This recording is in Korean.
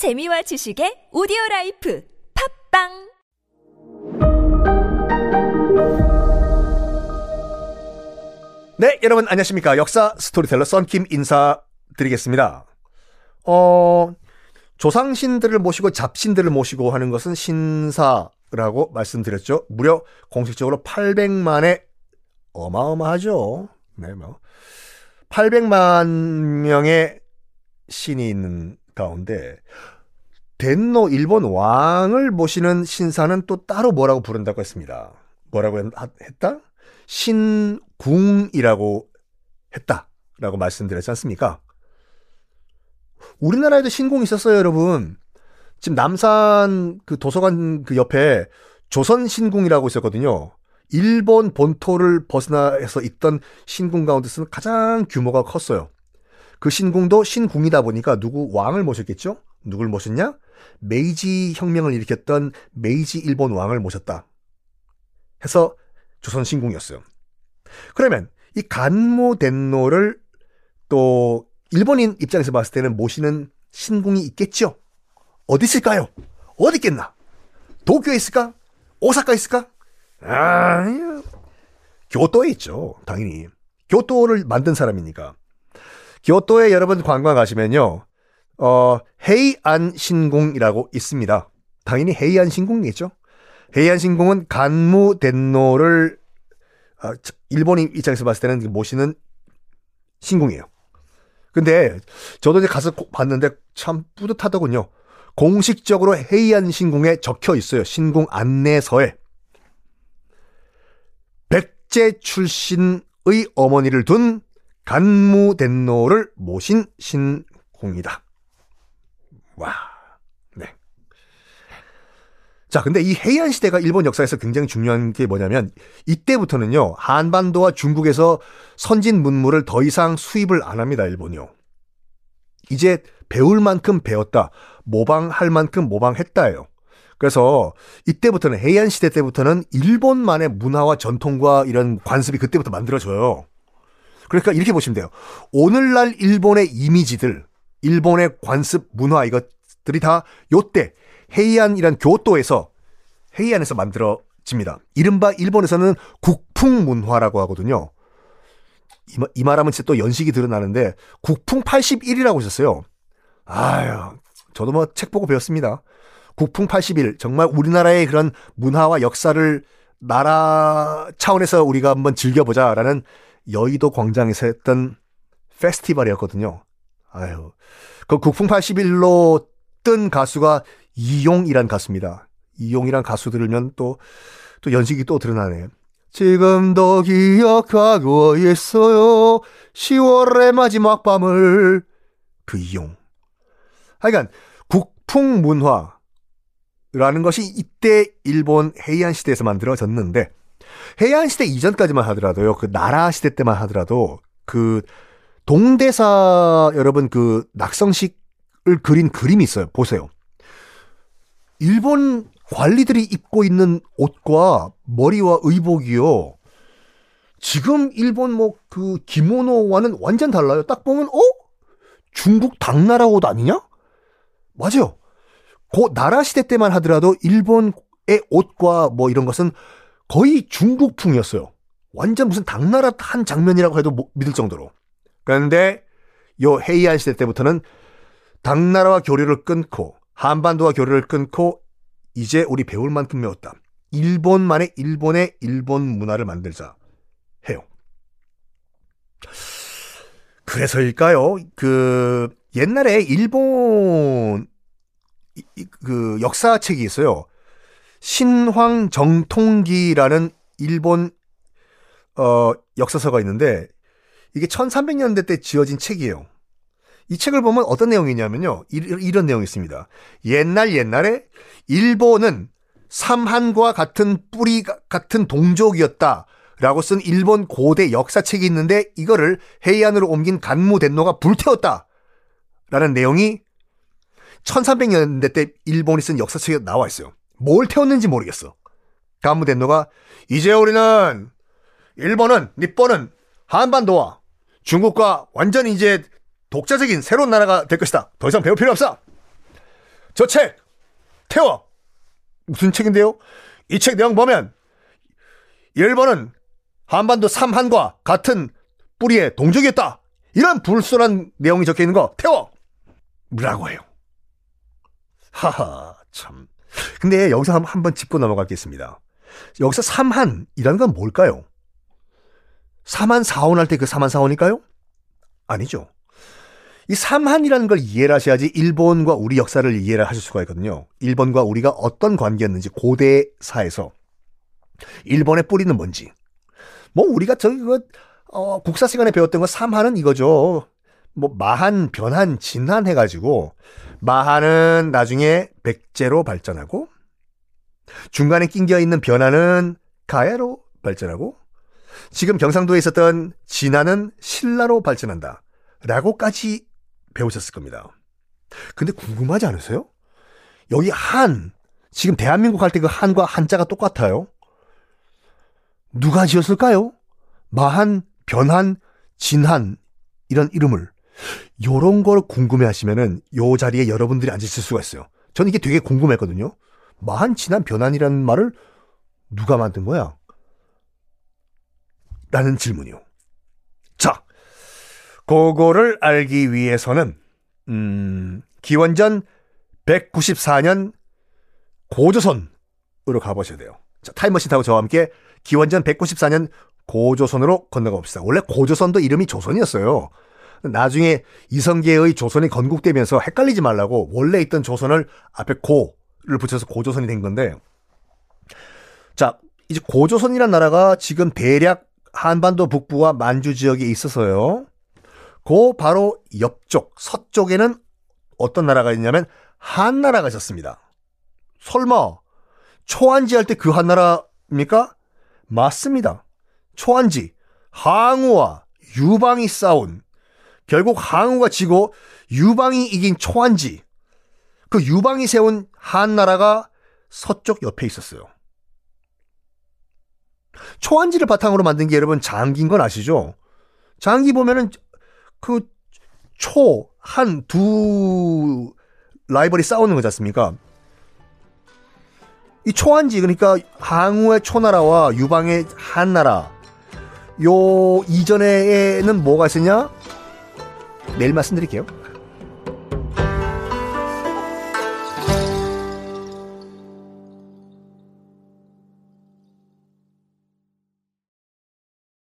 재미와 지식의 오디오 라이프 팟빵 네, 여러분 안녕하십니까. 역사 스토리텔러 썬킴 인사드리겠습니다. 어, 조상신들을 모시고 잡신들을 모시고 하는 것은 신사라고 말씀드렸죠. 무려 공식적으로 800만의 어마어마하죠. 네, 뭐. 800만 명의 신이 있는 가운데 덴노 일본 왕을 모시는 신사는 또 따로 뭐라고 부른다고 했습니다. 뭐라고 했다? 신궁이라고 했다라고 말씀드렸지 않습니까? 우리나라에도 신궁 있었어요, 여러분. 지금 남산 그 도서관 그 옆에 조선 신궁이라고 있었거든요. 일본 본토를 벗어나서 있던 신궁 가운데서는 가장 규모가 컸어요. 그 신궁도 신궁이다 보니까 누구 왕을 모셨겠죠? 누굴 모셨냐? 메이지 혁명을 일으켰던 메이지 일본 왕을 모셨다. 해서 조선 신궁이었어요. 그러면 이 간무덴노를 또 일본인 입장에서 봤을 때는 모시는 신궁이 있겠죠? 어디 있을까요? 어디 있겠나? 도쿄에 있을까? 오사카 있을까? 아, 교토에 있죠. 당연히. 교토를 만든 사람이니까. 교토에 여러분 관광 가시면요. 어, 헤이안 신궁이라고 있습니다. 당연히 헤이안 신궁이겠죠. 헤이안 신궁은 간무 덴노를 아, 일본인 입장에서 봤을 때는 모시는 신궁이에요. 근데 저도 이제 가서 봤는데 참 뿌듯하더군요. 공식적으로 헤이안 신궁에 적혀 있어요. 신궁 안내서에. 백제 출신의 어머니를 둔 간무덴노를 모신 신궁이다. 와, 네. 자, 근데 이 해안 시대가 일본 역사에서 굉장히 중요한 게 뭐냐면 이때부터는요 한반도와 중국에서 선진 문물을 더 이상 수입을 안 합니다 일본이요. 이제 배울 만큼 배웠다, 모방할 만큼 모방했다예요. 그래서 이때부터는 해안 시대 때부터는 일본만의 문화와 전통과 이런 관습이 그때부터 만들어져요. 그러니까 이렇게 보시면 돼요. 오늘날 일본의 이미지들, 일본의 관습 문화 이것들이 다 요때 헤이안이란 교토에서 헤이안에서 만들어집니다. 이른바 일본에서는 국풍 문화라고 하거든요. 이, 말, 이 말하면 진짜 또 연식이 드러나는데 국풍 81이라고 있었어요. 아유, 저도 뭐 책 보고 배웠습니다. 국풍 81 정말 우리나라의 그런 문화와 역사를 나라 차원에서 우리가 한번 즐겨보자라는 여의도 광장에서 했던 페스티벌이었거든요. 아유. 그 국풍 81로 뜬 가수가 이용이란 가수입니다. 이용이란 가수 들으면 또, 또 연식이 또 드러나네. 지금도 기억하고 있어요. 10월의 마지막 밤을. 그 이용. 하여간, 국풍 문화라는 것이 이때 일본 해이안 시대에서 만들어졌는데, 해안 시대 이전까지만 하더라도요. 그 나라 시대 때만 하더라도 그 동대사 여러분 그 낙성식을 그린 그림이 있어요. 보세요. 일본 관리들이 입고 있는 옷과 머리와 의복이요. 지금 일본 뭐 그 기모노와는 완전 달라요. 딱 보면 어? 중국 당나라 옷 아니냐? 맞아요. 그 나라 시대 때만 하더라도 일본의 옷과 뭐 이런 것은 거의 중국풍이었어요. 완전 무슨 당나라 한 장면이라고 해도 믿을 정도로. 그런데 요 헤이안 시대 때부터는 당나라와 교류를 끊고 한반도와 교류를 끊고 이제 우리 배울 만큼 배웠다. 일본만의 일본의 일본 문화를 만들자 해요. 그래서일까요? 그 옛날에 일본 그 역사책이 있어요. 신황 정통기라는 일본 어, 역사서가 있는데 이게 1300년대 때 지어진 책이에요. 이 책을 보면 어떤 내용이냐면요. 이런 내용이 있습니다. 옛날 옛날에 일본은 삼한과 같은 뿌리 같은 동족이었다. 라고 쓴 일본 고대 역사책이 있는데 이거를 해이안으로 옮긴 간무 덴노가 불태웠다. 라는 내용이 1300년대 때 일본이 쓴 역사책에 나와 있어요. 뭘 태웠는지 모르겠어. 간무덴노가 이제 우리는 일본은 니폰은 한반도와 중국과 완전히 이제 독자적인 새로운 나라가 될 것이다. 더 이상 배울 필요 없어. 저 책! 태워! 무슨 책인데요? 이 책 내용 보면 일본은 한반도 삼한과 같은 뿌리의 동족이었다. 이런 불순한 내용이 적혀 있는 거 태워! 뭐라고 해요. 하하, 참. 근데 여기서 한, 한번 짚고 넘어가겠습니다. 여기서 삼한이라는 건 뭘까요? 삼한 사원 할 때 그 삼한 사원일까요? 아니죠. 이 삼한이라는 걸 이해를 하셔야지 일본과 우리 역사를 이해를 하실 수가 있거든요. 일본과 우리가 어떤 관계였는지 고대사에서 일본의 뿌리는 뭔지. 뭐 우리가 저기 그 어, 국사 시간에 배웠던 거 삼한은 이거죠. 뭐 마한, 변한, 진한 해가지고 마한은 나중에 백제로 발전하고 중간에 낑겨 있는 변화는 가야로 발전하고 지금 경상도에 있었던 진화는 신라로 발전한다. 라고까지 배우셨을 겁니다. 근데 궁금하지 않으세요? 여기 한, 지금 대한민국 할 때 그 한과 한자가 똑같아요. 누가 지었을까요? 마한, 변한, 진한, 이런 이름을. 요런 걸 궁금해 하시면은 요 자리에 여러분들이 앉으실 수가 있어요. 저는 이게 되게 궁금했거든요. 마한, 진한, 변한이라는 말을 누가 만든 거야? 라는 질문이요. 자, 그거를 알기 위해서는 음, 기원전 194년 고조선으로 가보셔야 돼요. 자, 타임머신 타고 저와 함께 기원전 194년 고조선으로 건너가 봅시다. 원래 고조선도 이름이 조선이었어요. 나중에 이성계의 조선이 건국되면서 헷갈리지 말라고 원래 있던 조선을 앞에 고를 붙여서 고조선이 된 건데 자, 이제 고조선이란 나라가 지금 대략 한반도 북부와 만주 지역에 있어서요. 그 바로 옆쪽 서쪽에는 어떤 나라가 있냐면 한나라가 있었습니다. 설마 초안지 할 때 그 한나라입니까? 맞습니다. 초안지 항우와 유방이 싸운 결국 항우가 지고 유방이 이긴 초안지 그 유방이 세운 한나라가 서쪽 옆에 있었어요. 초안지를 바탕으로 만든 게 여러분 장기인 건 아시죠? 장기 보면은 그 초, 한, 두 라이벌이 싸우는 거지 않습니까? 이 초안지, 그러니까 항우의 초나라와 유방의 한나라, 요 이전에는 뭐가 있었냐? 내일 말씀드릴게요.